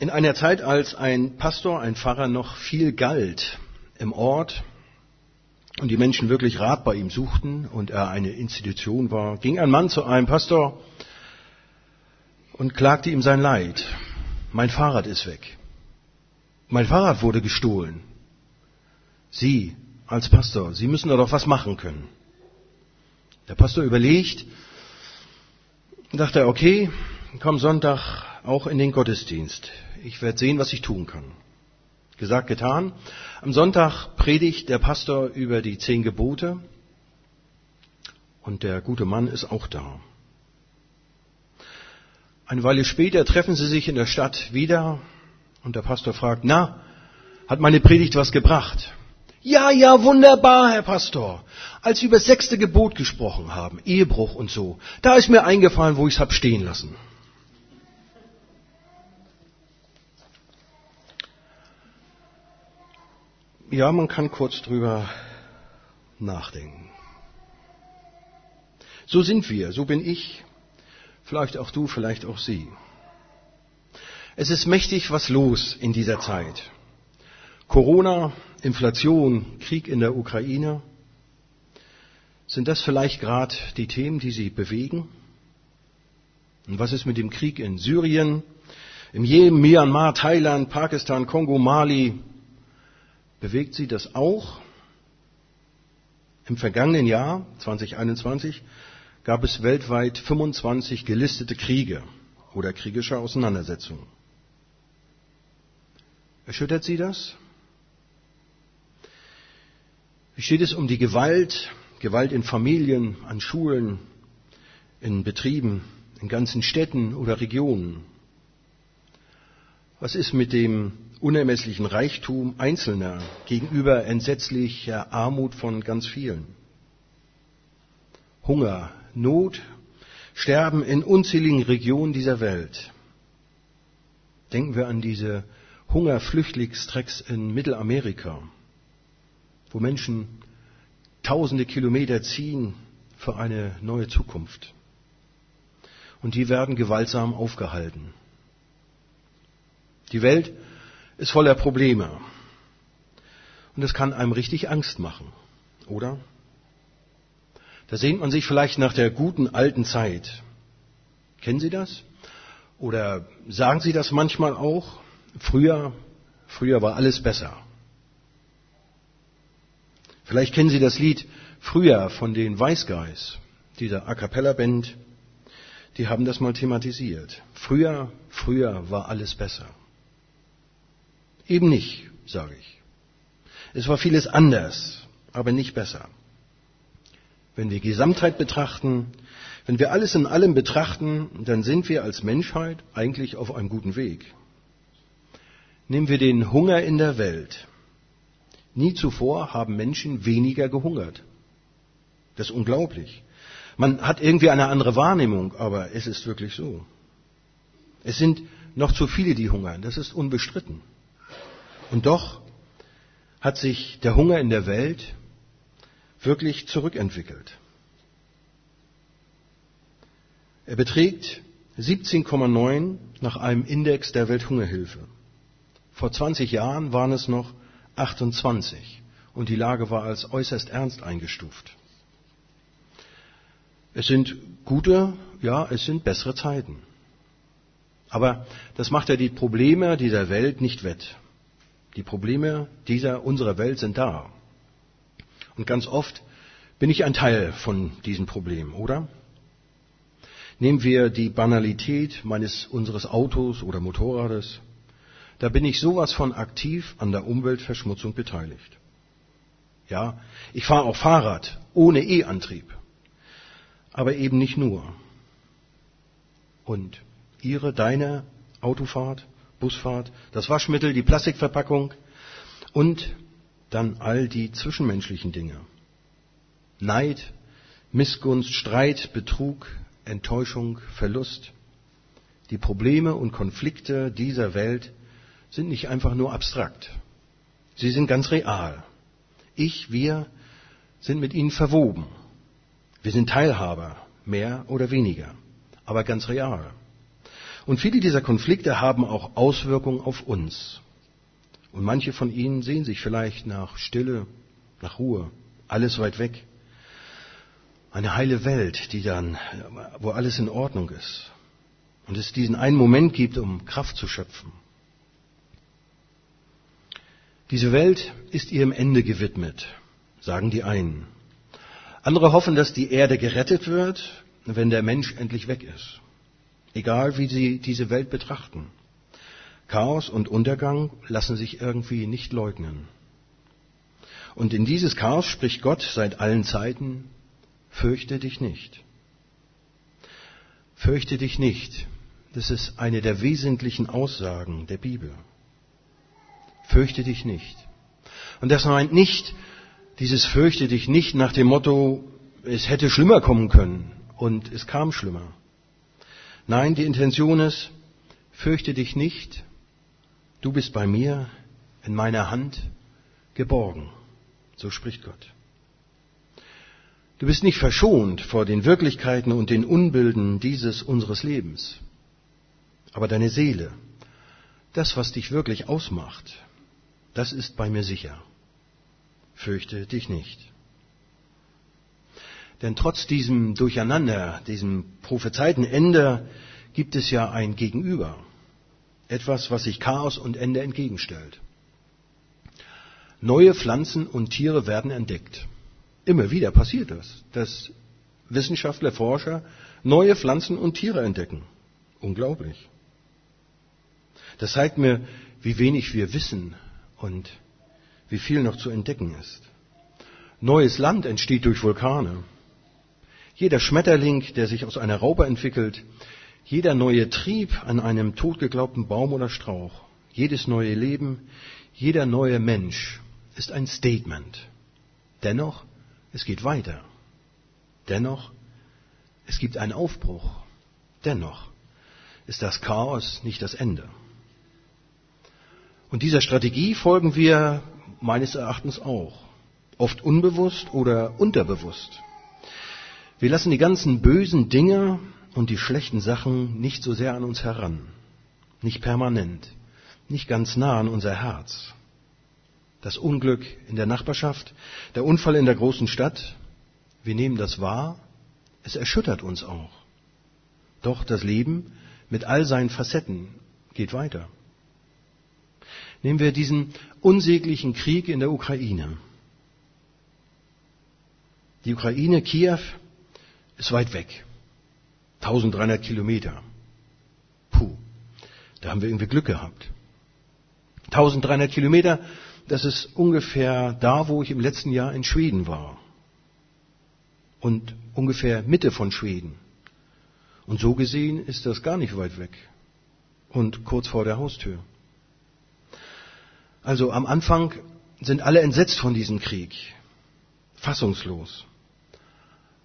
In einer Zeit, als ein Pastor, ein Pfarrer noch viel galt im Ort und die Menschen wirklich Rat bei ihm suchten und er eine Institution war, ging ein Mann zu einem Pastor und klagte ihm sein Leid. Mein Fahrrad ist weg. Mein Fahrrad wurde gestohlen. Sie als Pastor, Sie müssen da doch was machen können. Der Pastor überlegt dachte, okay, komm Sonntag auch in den Gottesdienst ich werde sehen, was ich tun kann. Gesagt, getan. Am Sonntag predigt der Pastor über die zehn Gebote und der gute Mann ist auch da. Eine Weile später treffen sie sich in der Stadt wieder und der Pastor fragt, na, hat meine Predigt was gebracht? Ja, ja, wunderbar, Herr Pastor. Als Sie über das sechste Gebot gesprochen haben, Ehebruch und so, da ist mir eingefallen, wo ich es hab stehen lassen. Ja, man kann kurz drüber nachdenken. So sind wir, so bin ich, vielleicht auch du, vielleicht auch sie. Es ist mächtig was los in dieser Zeit. Corona, Inflation, Krieg in der Ukraine. Sind das vielleicht gerade die Themen, die Sie bewegen? Und was ist mit dem Krieg in Syrien, im Jemen, Myanmar, Thailand, Pakistan, Kongo, Mali, bewegt Sie das auch? Im vergangenen Jahr, 2021, gab es weltweit 25 gelistete Kriege oder kriegische Auseinandersetzungen. Erschüttert Sie das? Wie steht es um die Gewalt, Gewalt in Familien, an Schulen, in Betrieben, in ganzen Städten oder Regionen? Was ist mit dem unermesslichen Reichtum Einzelner gegenüber entsetzlicher Armut von ganz vielen? Hunger, Not, Sterben in unzähligen Regionen dieser Welt. Denken wir an diese Hungerflüchtlingstrecks in Mittelamerika, wo Menschen tausende Kilometer ziehen für eine neue Zukunft. Und die werden gewaltsam aufgehalten. Die Welt ist voller Probleme. Und es kann einem richtig Angst machen, oder? Da sehnt man sich vielleicht nach der guten alten Zeit. Kennen Sie das? Oder sagen Sie das manchmal auch? Früher, früher war alles besser. Vielleicht kennen Sie das Lied Früher von den Weißgeis, dieser A cappella Band. Die haben das mal thematisiert. Früher, früher war alles besser. Eben nicht, sage ich. Es war vieles anders, aber nicht besser. Wenn wir Gesamtheit betrachten, wenn wir alles in allem betrachten, dann sind wir als Menschheit eigentlich auf einem guten Weg. Nehmen wir den Hunger in der Welt. Nie zuvor haben Menschen weniger gehungert. Das ist unglaublich. Man hat irgendwie eine andere Wahrnehmung, aber es ist wirklich so. Es sind noch zu viele, die hungern. Das ist unbestritten. Und doch hat sich der Hunger in der Welt wirklich zurückentwickelt. Er beträgt 17,9 nach einem Index der Welthungerhilfe. Vor 20 Jahren waren es noch 28 und die Lage war als äußerst ernst eingestuft. Es sind gute, ja, es sind bessere Zeiten. Aber das macht ja die Probleme dieser Welt nicht wett. Die Probleme dieser unserer Welt sind da. Und ganz oft bin ich ein Teil von diesen Problemen, oder? Nehmen wir die Banalität meines unseres Autos oder Motorrades. Da bin ich sowas von aktiv an der Umweltverschmutzung beteiligt. Ja, ich fahre auch Fahrrad ohne E-Antrieb. Aber eben nicht nur. Und Ihre, deine Autofahrt? Busfahrt, das Waschmittel, die Plastikverpackung und dann all die zwischenmenschlichen Dinge. Neid, Missgunst, Streit, Betrug, Enttäuschung, Verlust. Die Probleme und Konflikte dieser Welt sind nicht einfach nur abstrakt. Sie sind ganz real. Ich, wir sind mit ihnen verwoben. Wir sind Teilhaber, mehr oder weniger, aber ganz real. Und viele dieser Konflikte haben auch Auswirkungen auf uns. Und manche von ihnen sehen sich vielleicht nach Stille, nach Ruhe, alles weit weg. Eine heile Welt, die dann, wo alles in Ordnung ist. Und es diesen einen Moment gibt, um Kraft zu schöpfen. Diese Welt ist ihrem Ende gewidmet, sagen die einen. Andere hoffen, dass die Erde gerettet wird, wenn der Mensch endlich weg ist. Egal wie sie diese Welt betrachten. Chaos und Untergang lassen sich irgendwie nicht leugnen. Und in dieses Chaos spricht Gott seit allen Zeiten, fürchte dich nicht. Fürchte dich nicht. Das ist eine der wesentlichen Aussagen der Bibel. Fürchte dich nicht. Und das meint nicht, dieses fürchte dich nicht nach dem Motto, es hätte schlimmer kommen können und es kam schlimmer. Nein, die Intention ist, fürchte dich nicht, du bist bei mir in meiner Hand geborgen. So spricht Gott. Du bist nicht verschont vor den Wirklichkeiten und den Unbilden dieses unseres Lebens. Aber deine Seele, das, was dich wirklich ausmacht, das ist bei mir sicher. Fürchte dich nicht. Denn trotz diesem Durcheinander, diesem Prophezeitenende, gibt es ja ein Gegenüber. Etwas, was sich Chaos und Ende entgegenstellt. Neue Pflanzen und Tiere werden entdeckt. Immer wieder passiert das, dass Wissenschaftler, Forscher neue Pflanzen und Tiere entdecken. Unglaublich. Das zeigt mir, wie wenig wir wissen und wie viel noch zu entdecken ist. Neues Land entsteht durch Vulkane. Jeder Schmetterling, der sich aus einer Raupe entwickelt, jeder neue Trieb an einem totgeglaubten Baum oder Strauch, jedes neue Leben, jeder neue Mensch ist ein Statement. Dennoch, es geht weiter. Dennoch, es gibt einen Aufbruch. Dennoch ist das Chaos nicht das Ende. Und dieser Strategie folgen wir meines Erachtens auch. Oft unbewusst oder unterbewusst. Wir lassen die ganzen bösen Dinge und die schlechten Sachen nicht so sehr an uns heran, nicht permanent, nicht ganz nah an unser Herz. Das Unglück in der Nachbarschaft, der Unfall in der großen Stadt, wir nehmen das wahr, es erschüttert uns auch. Doch das Leben mit all seinen Facetten geht weiter. Nehmen wir diesen unsäglichen Krieg in der Ukraine. Die Ukraine, Kiew, ist weit weg. 1300 Kilometer. Puh, da haben wir irgendwie Glück gehabt. 1300 Kilometer, das ist ungefähr da, wo ich im letzten Jahr in Schweden war. Und ungefähr Mitte von Schweden. Und so gesehen ist das gar nicht weit weg. Und kurz vor der Haustür. Also am Anfang sind alle entsetzt von diesem Krieg. Fassungslos.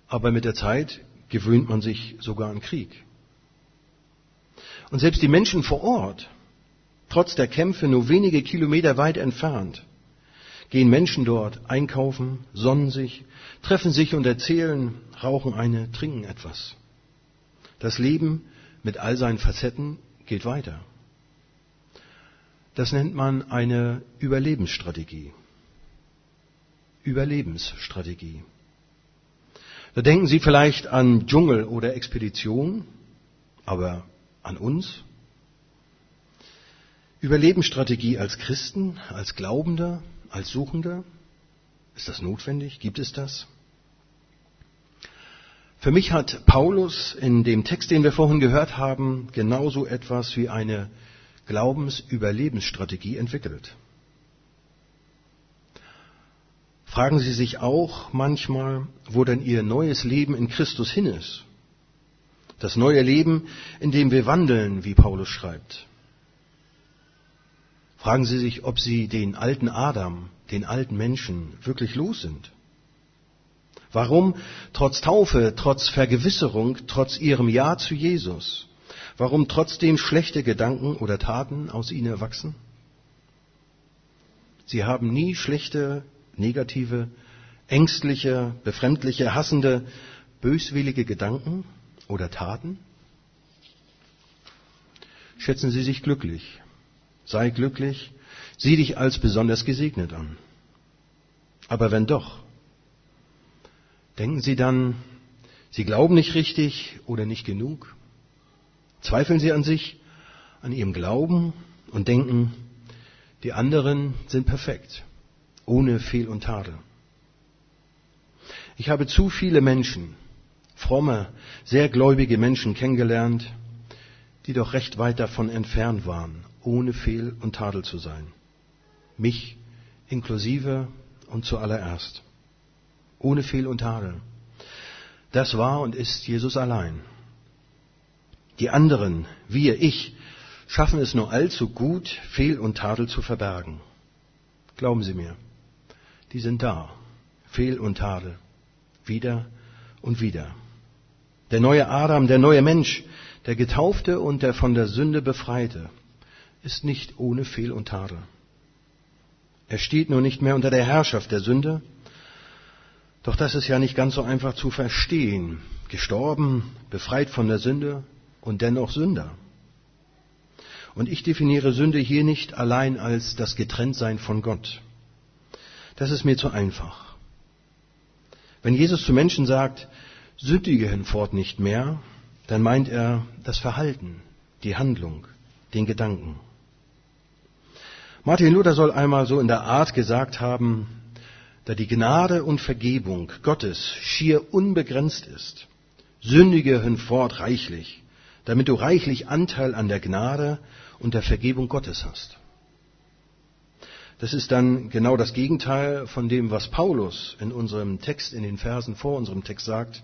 Aber mit der Zeit gewöhnt man sich sogar an Krieg. Und selbst die Menschen vor Ort, trotz der Kämpfe nur wenige Kilometer weit entfernt, gehen Menschen dort einkaufen, sonnen sich, treffen sich und erzählen, rauchen eine, trinken etwas. Das Leben mit all seinen Facetten geht weiter. Das nennt man eine Überlebensstrategie. Überlebensstrategie. Da denken Sie vielleicht an Dschungel oder Expedition, aber an uns? Überlebensstrategie als Christen, als Glaubender, als Suchender? Ist das notwendig? Gibt es das? Für mich hat Paulus in dem Text, den wir vorhin gehört haben, genauso etwas wie eine Glaubensüberlebensstrategie entwickelt. Fragen Sie sich auch manchmal, wo denn Ihr neues Leben in Christus hin ist? Das neue Leben, in dem wir wandeln, wie Paulus schreibt. Fragen Sie sich, ob Sie den alten Adam, den alten Menschen wirklich los sind. Warum trotz Taufe, trotz Vergewisserung, trotz Ihrem Ja zu Jesus, warum trotzdem schlechte Gedanken oder Taten aus Ihnen erwachsen? Sie haben nie schlechte negative, ängstliche, befremdliche, hassende, böswillige Gedanken oder Taten? schätzen Sie sich glücklich. Sei glücklich, sieh dich als besonders gesegnet an. Aber wenn doch, denken Sie dann, Sie glauben nicht richtig oder nicht genug? Zweifeln Sie an sich, an Ihrem Glauben und denken, die anderen sind perfekt, ohne Fehl und Tadel. Ich habe zu viele Menschen, fromme, sehr gläubige Menschen kennengelernt, die doch recht weit davon entfernt waren, ohne Fehl und Tadel zu sein. Mich inklusive und zuallererst. Ohne Fehl und Tadel. Das war und ist Jesus allein. Die anderen, wir, ich, schaffen es nur allzu gut, Fehl und Tadel zu verbergen. Glauben Sie mir, die sind da. Fehl und Tadel. Wieder und wieder. Der neue Adam, der neue Mensch, der Getaufte und der von der Sünde Befreite, ist nicht ohne Fehl und Tadel. Er steht nur nicht mehr unter der Herrschaft der Sünde. Doch das ist ja nicht ganz so einfach zu verstehen. Gestorben, befreit von der Sünde und dennoch Sünder. Und ich definiere Sünde hier nicht allein als das Getrenntsein von Gott. Das ist mir zu einfach. Wenn Jesus zu Menschen sagt, sündige hinfort nicht mehr, dann meint er das Verhalten, die Handlung, den Gedanken. Martin Luther soll einmal so in der Art gesagt haben, da die Gnade und Vergebung Gottes schier unbegrenzt ist, sündige hinfort reichlich, damit du reichlich Anteil an der Gnade und der Vergebung Gottes hast. Das ist dann genau das Gegenteil von dem, was Paulus in unserem Text, in den Versen vor unserem Text sagt.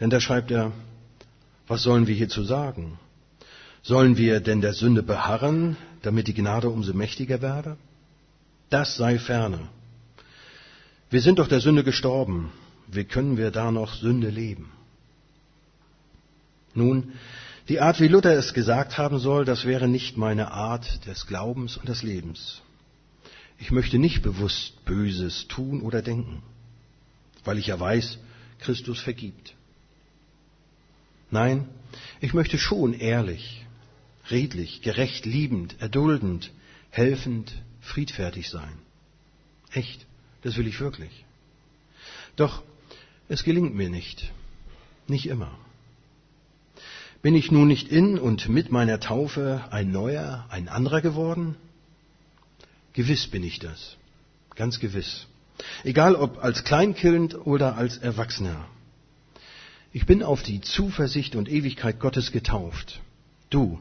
Denn da schreibt er, was sollen wir hierzu sagen? Sollen wir denn der Sünde beharren, damit die Gnade umso mächtiger werde? Das sei ferne. Wir sind doch der Sünde gestorben. Wie können wir da noch Sünde leben? Nun, die Art, wie Luther es gesagt haben soll, das wäre nicht meine Art des Glaubens und des Lebens. Ich möchte nicht bewusst Böses tun oder denken, weil ich ja weiß, Christus vergibt. Nein, ich möchte schon ehrlich, redlich, gerecht, liebend, erduldend, helfend, friedfertig sein. Echt, das will ich wirklich. Doch es gelingt mir nicht, nicht immer. Bin ich nun nicht in und mit meiner Taufe ein neuer, ein anderer geworden? Gewiss bin ich das, ganz gewiss. Egal ob als Kleinkind oder als Erwachsener. Ich bin auf die Zuversicht und Ewigkeit Gottes getauft. Du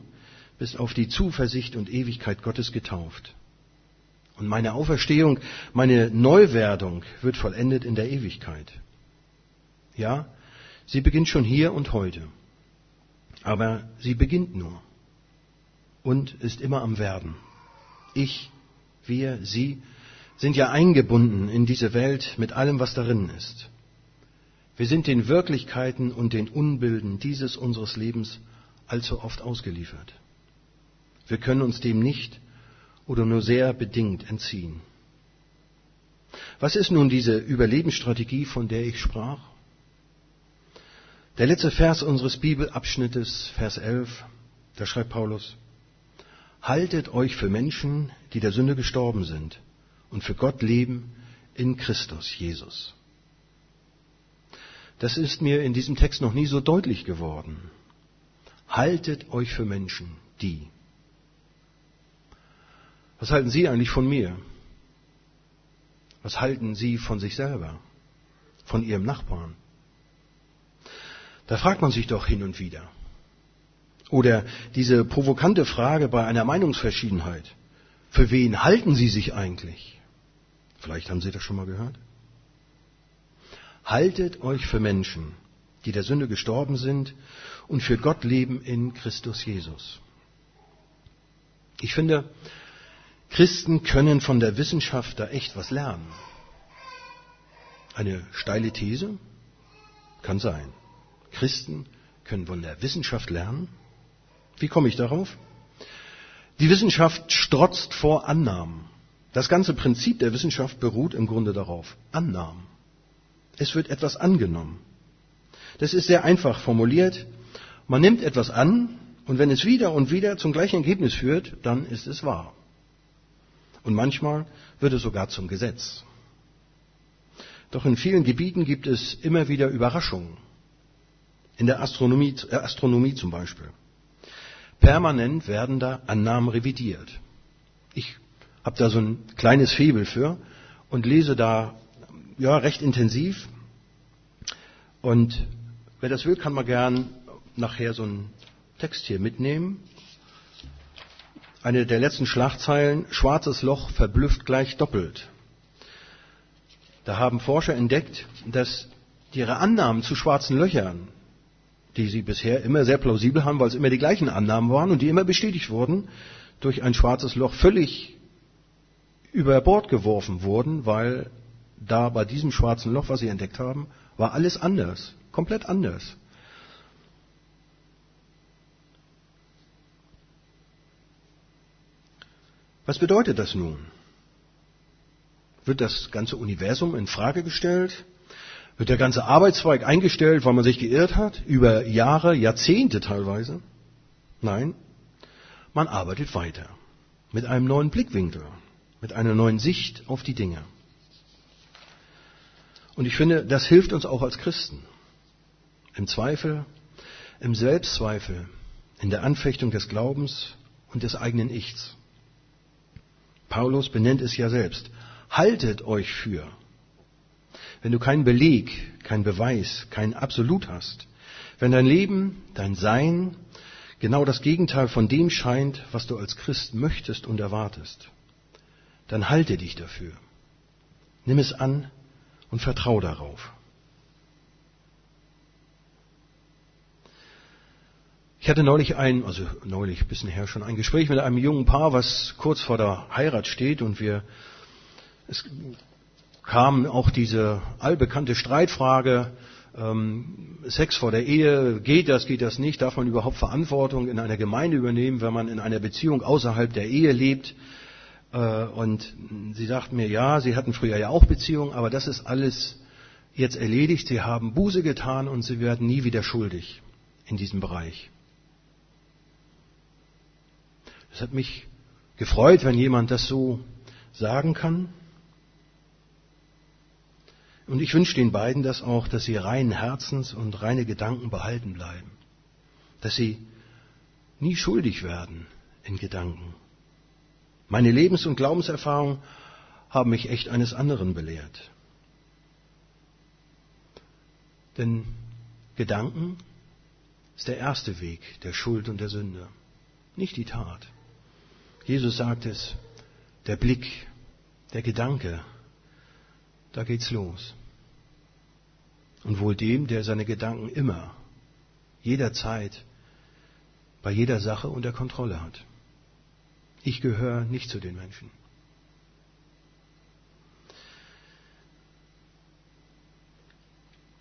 bist auf die Zuversicht und Ewigkeit Gottes getauft. Und meine Auferstehung, meine Neuwerdung wird vollendet in der Ewigkeit. Ja, sie beginnt schon hier und heute. Aber sie beginnt nur und ist immer am Werden. Ich, wir, sie sind ja eingebunden in diese Welt mit allem, was darin ist. Wir sind den Wirklichkeiten und den Unbilden dieses unseres Lebens allzu oft ausgeliefert. Wir können uns dem nicht oder nur sehr bedingt entziehen. Was ist nun diese Überlebensstrategie, von der ich sprach? Der letzte Vers unseres Bibelabschnittes, Vers 11, da schreibt Paulus, Haltet euch für Menschen, die der Sünde gestorben sind und für Gott leben in Christus Jesus. Das ist mir in diesem Text noch nie so deutlich geworden. Haltet euch für Menschen, die. Was halten Sie eigentlich von mir? Was halten Sie von sich selber? Von Ihrem Nachbarn? Da fragt man sich doch hin und wieder. Oder diese provokante Frage bei einer Meinungsverschiedenheit. Für wen halten Sie sich eigentlich? Vielleicht haben Sie das schon mal gehört. Haltet euch für Menschen, die der Sünde gestorben sind und für Gott leben in Christus Jesus. Ich finde, Christen können von der Wissenschaft da echt was lernen. Eine steile These? Kann sein. Christen können von der Wissenschaft lernen? Wie komme ich darauf? Die Wissenschaft strotzt vor Annahmen. Das ganze Prinzip der Wissenschaft beruht im Grunde darauf. Annahmen. Es wird etwas angenommen. Das ist sehr einfach formuliert. Man nimmt etwas an Und wenn es wieder und wieder zum gleichen Ergebnis führt, dann ist es wahr. Und manchmal wird es sogar zum Gesetz. Doch in vielen Gebieten gibt es immer wieder Überraschungen. In der Astronomie, äh, Astronomie zum Beispiel. Permanent werden da Annahmen revidiert. Ich habe da so ein kleines Febel für und lese da ja recht intensiv. Und wer das will, kann mal gern nachher so einen Text hier mitnehmen. Eine der letzten Schlagzeilen, schwarzes Loch verblüfft gleich doppelt. Da haben Forscher entdeckt, dass ihre Annahmen zu schwarzen Löchern, die sie bisher immer sehr plausibel haben, weil es immer die gleichen Annahmen waren und die immer bestätigt wurden, durch ein schwarzes Loch völlig über Bord geworfen wurden, weil da bei diesem schwarzen Loch, was sie entdeckt haben, war alles anders, komplett anders. Was bedeutet das nun? Wird das ganze Universum in Frage gestellt? Wird der ganze Arbeitszweig eingestellt, weil man sich geirrt hat? Über Jahre, Jahrzehnte teilweise? Nein, man arbeitet weiter. Mit einem neuen Blickwinkel, mit einer neuen Sicht auf die Dinge. Und ich finde, das hilft uns auch als Christen. Im Zweifel, im Selbstzweifel, in der Anfechtung des Glaubens und des eigenen Ichs. Paulus benennt es ja selbst. Haltet euch für. Wenn du keinen Beleg, keinen Beweis, kein Absolut hast, wenn dein Leben, dein Sein genau das Gegenteil von dem scheint, was du als Christ möchtest und erwartest, dann halte dich dafür. Nimm es an und vertrau darauf. Ich hatte neulich ein, also neulich, ein bisschen her schon, ein Gespräch mit einem jungen Paar, was kurz vor der Heirat steht und wir, es kam auch diese allbekannte Streitfrage, ähm, Sex vor der Ehe, geht das, geht das nicht, darf man überhaupt Verantwortung in einer Gemeinde übernehmen, wenn man in einer Beziehung außerhalb der Ehe lebt? Äh, und sie sagten mir, ja, sie hatten früher ja auch Beziehungen, aber das ist alles jetzt erledigt, sie haben Buße getan und sie werden nie wieder schuldig in diesem Bereich. Es hat mich gefreut, wenn jemand das so sagen kann. Und ich wünsche den beiden das auch, dass sie reinen Herzens und reine Gedanken behalten bleiben. Dass sie nie schuldig werden in Gedanken. Meine Lebens- und Glaubenserfahrungen haben mich echt eines anderen belehrt. Denn Gedanken ist der erste Weg der Schuld und der Sünde, nicht die Tat. Jesus sagt es, der Blick, der Gedanke, da geht's los. Und wohl dem, der seine Gedanken immer, jederzeit, bei jeder Sache unter Kontrolle hat. Ich gehöre nicht zu den Menschen.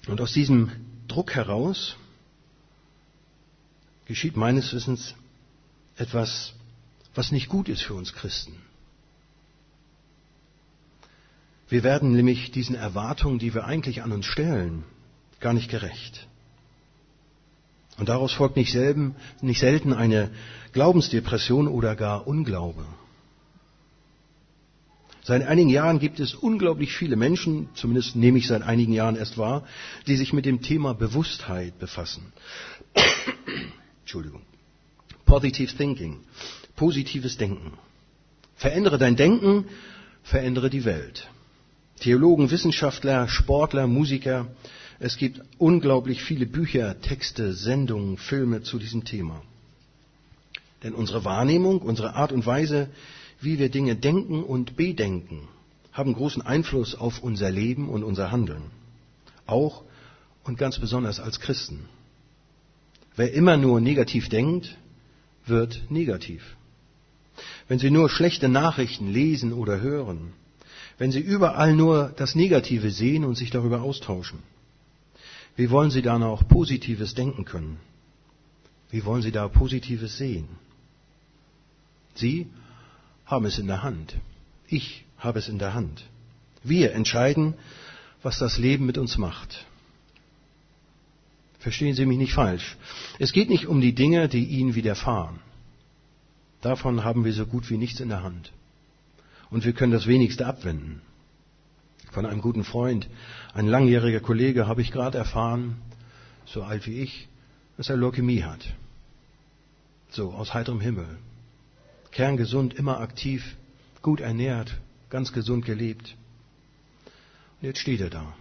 Und aus diesem Druck heraus geschieht meines Wissens etwas was nicht gut ist für uns Christen. Wir werden nämlich diesen Erwartungen, die wir eigentlich an uns stellen, gar nicht gerecht. Und daraus folgt nicht, selben, nicht selten eine Glaubensdepression oder gar Unglaube. Seit einigen Jahren gibt es unglaublich viele Menschen, zumindest nehme ich seit einigen Jahren erst wahr, die sich mit dem Thema Bewusstheit befassen. Entschuldigung. Positive Thinking positives Denken. Verändere dein Denken, verändere die Welt. Theologen, Wissenschaftler, Sportler, Musiker, es gibt unglaublich viele Bücher, Texte, Sendungen, Filme zu diesem Thema. Denn unsere Wahrnehmung, unsere Art und Weise, wie wir Dinge denken und bedenken, haben großen Einfluss auf unser Leben und unser Handeln. Auch und ganz besonders als Christen. Wer immer nur negativ denkt, wird negativ wenn Sie nur schlechte Nachrichten lesen oder hören, wenn Sie überall nur das Negative sehen und sich darüber austauschen? Wie wollen Sie dann auch Positives denken können? Wie wollen Sie da Positives sehen? Sie haben es in der Hand. Ich habe es in der Hand. Wir entscheiden, was das Leben mit uns macht. Verstehen Sie mich nicht falsch. Es geht nicht um die Dinge, die Ihnen widerfahren. Davon haben wir so gut wie nichts in der Hand. Und wir können das wenigste abwenden. Von einem guten Freund, ein langjähriger Kollege, habe ich gerade erfahren, so alt wie ich, dass er Leukämie hat. So, aus heiterem Himmel. Kerngesund, immer aktiv, gut ernährt, ganz gesund gelebt. Und jetzt steht er da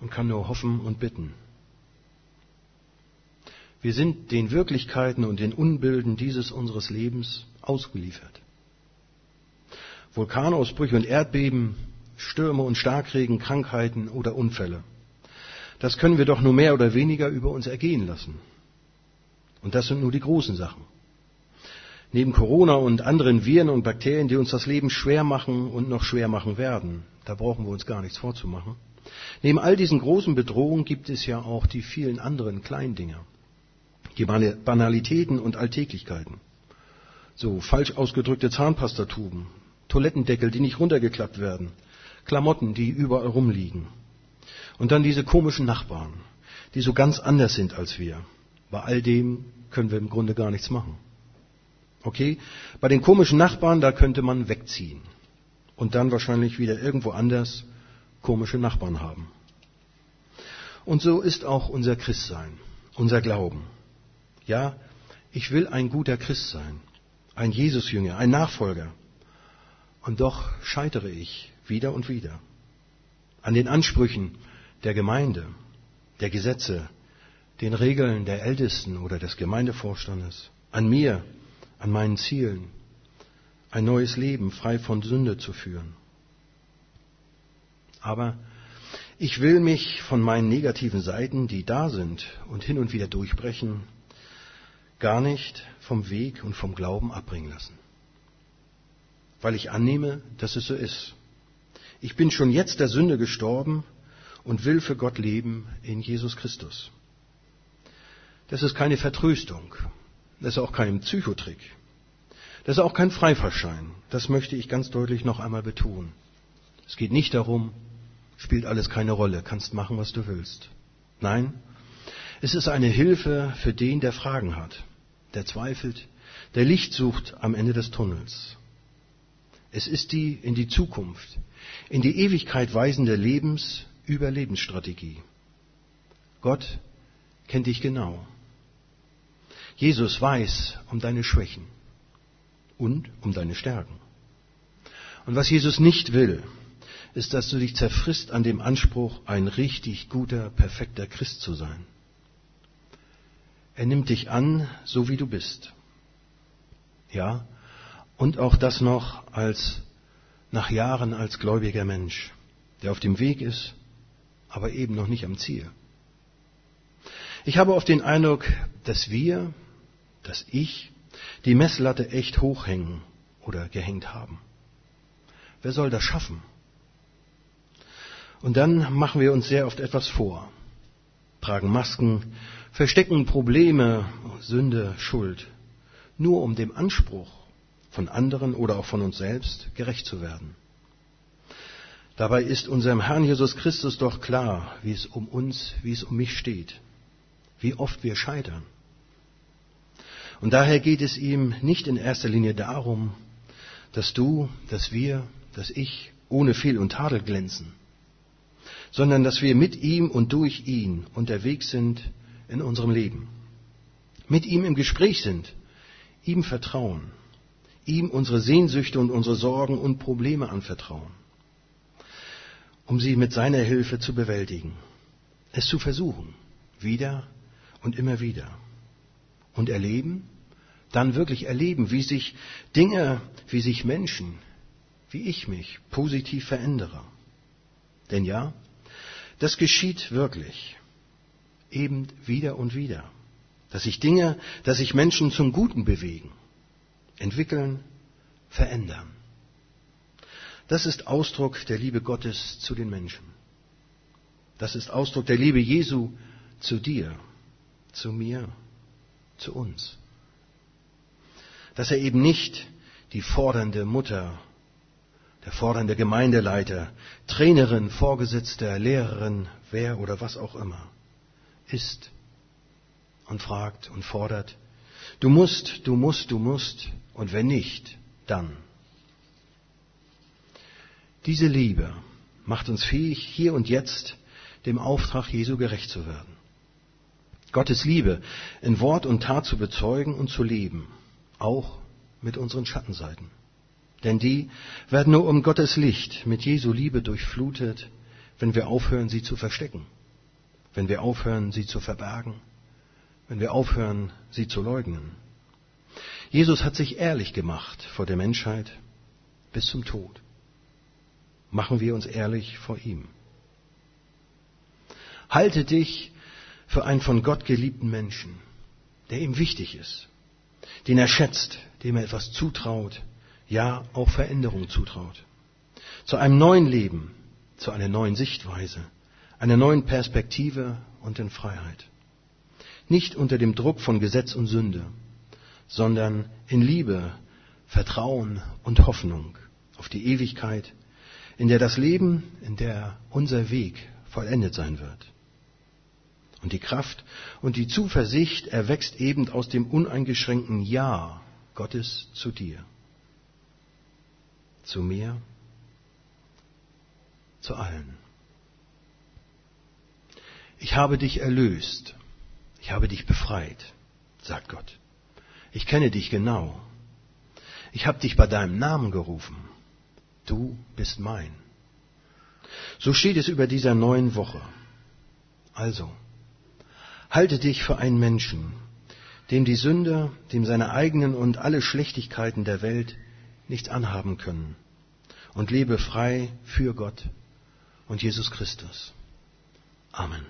und kann nur hoffen und bitten. Wir sind den Wirklichkeiten und den Unbilden dieses unseres Lebens ausgeliefert. Vulkanausbrüche und Erdbeben, Stürme und Starkregen, Krankheiten oder Unfälle. Das können wir doch nur mehr oder weniger über uns ergehen lassen. Und das sind nur die großen Sachen. Neben Corona und anderen Viren und Bakterien, die uns das Leben schwer machen und noch schwer machen werden, da brauchen wir uns gar nichts vorzumachen. Neben all diesen großen Bedrohungen gibt es ja auch die vielen anderen Kleindinger. Die Banalitäten und Alltäglichkeiten. So falsch ausgedrückte Zahnpastatuben, Toilettendeckel, die nicht runtergeklappt werden, Klamotten, die überall rumliegen. Und dann diese komischen Nachbarn, die so ganz anders sind als wir. Bei all dem können wir im Grunde gar nichts machen. Okay? Bei den komischen Nachbarn, da könnte man wegziehen. Und dann wahrscheinlich wieder irgendwo anders komische Nachbarn haben. Und so ist auch unser Christsein, unser Glauben. Ja, ich will ein guter Christ sein, ein Jesusjünger, ein Nachfolger. Und doch scheitere ich wieder und wieder an den Ansprüchen der Gemeinde, der Gesetze, den Regeln der Ältesten oder des Gemeindevorstandes, an mir, an meinen Zielen, ein neues Leben frei von Sünde zu führen. Aber ich will mich von meinen negativen Seiten, die da sind und hin und wieder durchbrechen, gar nicht vom Weg und vom Glauben abbringen lassen. Weil ich annehme, dass es so ist. Ich bin schon jetzt der Sünde gestorben und will für Gott leben in Jesus Christus. Das ist keine Vertröstung. Das ist auch kein Psychotrick. Das ist auch kein Freifahrschein. Das möchte ich ganz deutlich noch einmal betonen. Es geht nicht darum, spielt alles keine Rolle, kannst machen, was du willst. Nein, es ist eine Hilfe für den, der Fragen hat, der zweifelt, der Licht sucht am Ende des Tunnels. Es ist die in die Zukunft, in die Ewigkeit weisende Lebens- Überlebensstrategie. Gott kennt dich genau. Jesus weiß um deine Schwächen und um deine Stärken. Und was Jesus nicht will, ist, dass du dich zerfrisst an dem Anspruch, ein richtig guter, perfekter Christ zu sein. Er nimmt dich an, so wie du bist. Ja, und auch das noch als nach Jahren als gläubiger Mensch, der auf dem Weg ist, aber eben noch nicht am Ziel. Ich habe oft den Eindruck, dass wir, dass ich, die Messlatte echt hochhängen oder gehängt haben. Wer soll das schaffen? Und dann machen wir uns sehr oft etwas vor, tragen Masken, verstecken Probleme, Sünde, Schuld, nur um dem Anspruch von anderen oder auch von uns selbst gerecht zu werden. Dabei ist unserem Herrn Jesus Christus doch klar, wie es um uns, wie es um mich steht, wie oft wir scheitern. Und daher geht es ihm nicht in erster Linie darum, dass du, dass wir, dass ich ohne Fehl und Tadel glänzen, sondern dass wir mit ihm und durch ihn unterwegs sind in unserem Leben, mit ihm im Gespräch sind, ihm vertrauen, ihm unsere Sehnsüchte und unsere Sorgen und Probleme anvertrauen, um sie mit seiner Hilfe zu bewältigen, es zu versuchen, wieder und immer wieder und erleben, dann wirklich erleben, wie sich Dinge, wie sich Menschen, wie ich mich positiv verändere. Denn ja, das geschieht wirklich. Eben wieder und wieder. Dass sich Dinge, dass sich Menschen zum Guten bewegen, entwickeln, verändern. Das ist Ausdruck der Liebe Gottes zu den Menschen. Das ist Ausdruck der Liebe Jesu zu dir, zu mir, zu uns. Dass er eben nicht die fordernde Mutter der fordernde Gemeindeleiter, Trainerin, Vorgesetzter, Lehrerin, wer oder was auch immer, ist und fragt und fordert, du musst, du musst, du musst, und wenn nicht, dann. Diese Liebe macht uns fähig, hier und jetzt dem Auftrag Jesu gerecht zu werden. Gottes Liebe in Wort und Tat zu bezeugen und zu leben, auch mit unseren Schattenseiten. Denn die werden nur um Gottes Licht mit Jesu Liebe durchflutet, wenn wir aufhören, sie zu verstecken, wenn wir aufhören, sie zu verbergen, wenn wir aufhören, sie zu leugnen. Jesus hat sich ehrlich gemacht vor der Menschheit bis zum Tod. Machen wir uns ehrlich vor ihm. Halte dich für einen von Gott geliebten Menschen, der ihm wichtig ist, den er schätzt, dem er etwas zutraut, ja auch Veränderung zutraut. Zu einem neuen Leben, zu einer neuen Sichtweise, einer neuen Perspektive und in Freiheit. Nicht unter dem Druck von Gesetz und Sünde, sondern in Liebe, Vertrauen und Hoffnung auf die Ewigkeit, in der das Leben, in der unser Weg vollendet sein wird. Und die Kraft und die Zuversicht erwächst eben aus dem uneingeschränkten Ja Gottes zu dir, zu mir, zu allen. Ich habe dich erlöst, ich habe dich befreit, sagt Gott. Ich kenne dich genau. Ich habe dich bei deinem Namen gerufen. Du bist mein. So steht es über dieser neuen Woche. Also, Halte dich für einen Menschen, dem die Sünde, dem seine eigenen und alle Schlechtigkeiten der Welt nichts anhaben können. Und lebe frei für Gott und Jesus Christus. Amen.